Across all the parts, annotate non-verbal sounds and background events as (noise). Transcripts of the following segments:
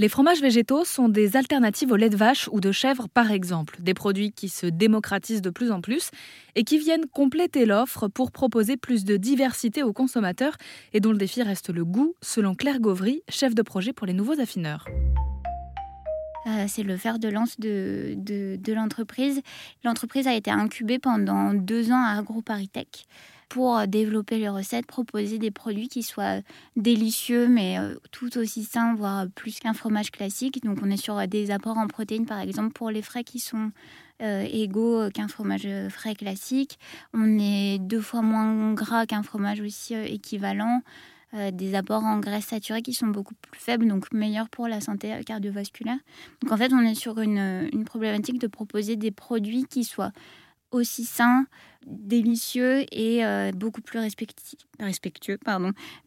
Les fromages végétaux sont des alternatives au lait de vache ou de chèvre par exemple, des produits qui se démocratisent de plus en plus et qui viennent compléter l'offre pour proposer plus de diversité aux consommateurs et dont le défi reste le goût, selon Claire Gauvry, chef de projet pour les nouveaux affineurs. Euh, c'est le fer de lance de, de, l'entreprise. L'entreprise a été incubée pendant deux ans à AgroParisTech pour développer les recettes, proposer des produits qui soient délicieux, mais euh, tout aussi sains, voire plus qu'un fromage classique. Donc on est sur des apports en protéines, par exemple, pour les frais qui sont euh, égaux qu'un fromage frais classique. On est deux fois moins gras qu'un fromage aussi euh, équivalent. des apports en graisse saturée qui sont beaucoup plus faibles, donc meilleurs pour la santé cardiovasculaire. Donc en fait, on est sur une, une problématique de proposer des produits qui soient aussi sain, délicieux et euh, beaucoup plus respectueux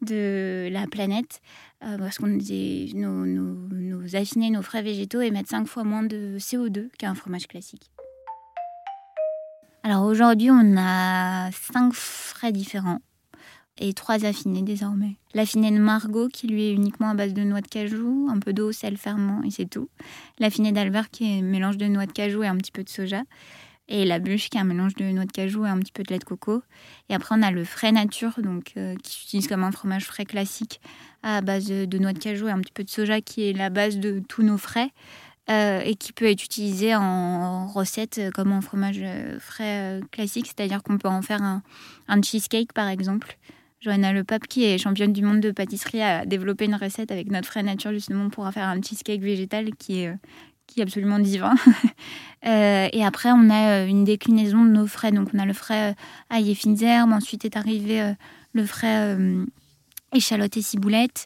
de la planète. Euh, parce qu'on nos, nos, nos affinés, nos frais végétaux émettent 5 fois moins de CO2 qu'un fromage classique. Alors aujourd'hui, on a 5 frais différents et 3 affinés désormais. L'affiné de Margot qui lui est uniquement à base de noix de cajou, un peu d'eau, sel, ferment et c'est tout. L'affiné d'Albert qui est un mélange de noix de cajou et un petit peu de soja et la bûche qui est un mélange de noix de cajou et un petit peu de lait de coco. Et après, on a le frais nature, donc, euh, qui s'utilise comme un fromage frais classique à base de, noix de cajou et un petit peu de soja, qui est la base de tous nos frais. Euh, et qui peut être utilisé en recette comme un fromage euh, frais classique, c'est-à-dire qu'on peut en faire un, un, cheesecake par exemple. Johanna Le Pape, qui est championne du monde de pâtisserie, a développé une recette avec notre frais nature justement pour faire un cheesecake végétal qui est, qui est absolument divin. (laughs) Euh, et après, on a euh, une déclinaison de nos frais. Donc, on a le frais euh, ail et fines herbes. Ensuite est arrivé le frais échalote et ciboulette,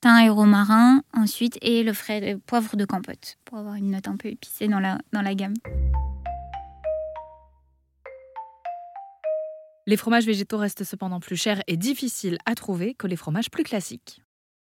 thym et romarin. Ensuite, et le frais poivre de campote pour avoir une note un peu épicée dans la, dans la gamme. Les fromages végétaux restent cependant plus chers et difficiles à trouver que les fromages plus classiques.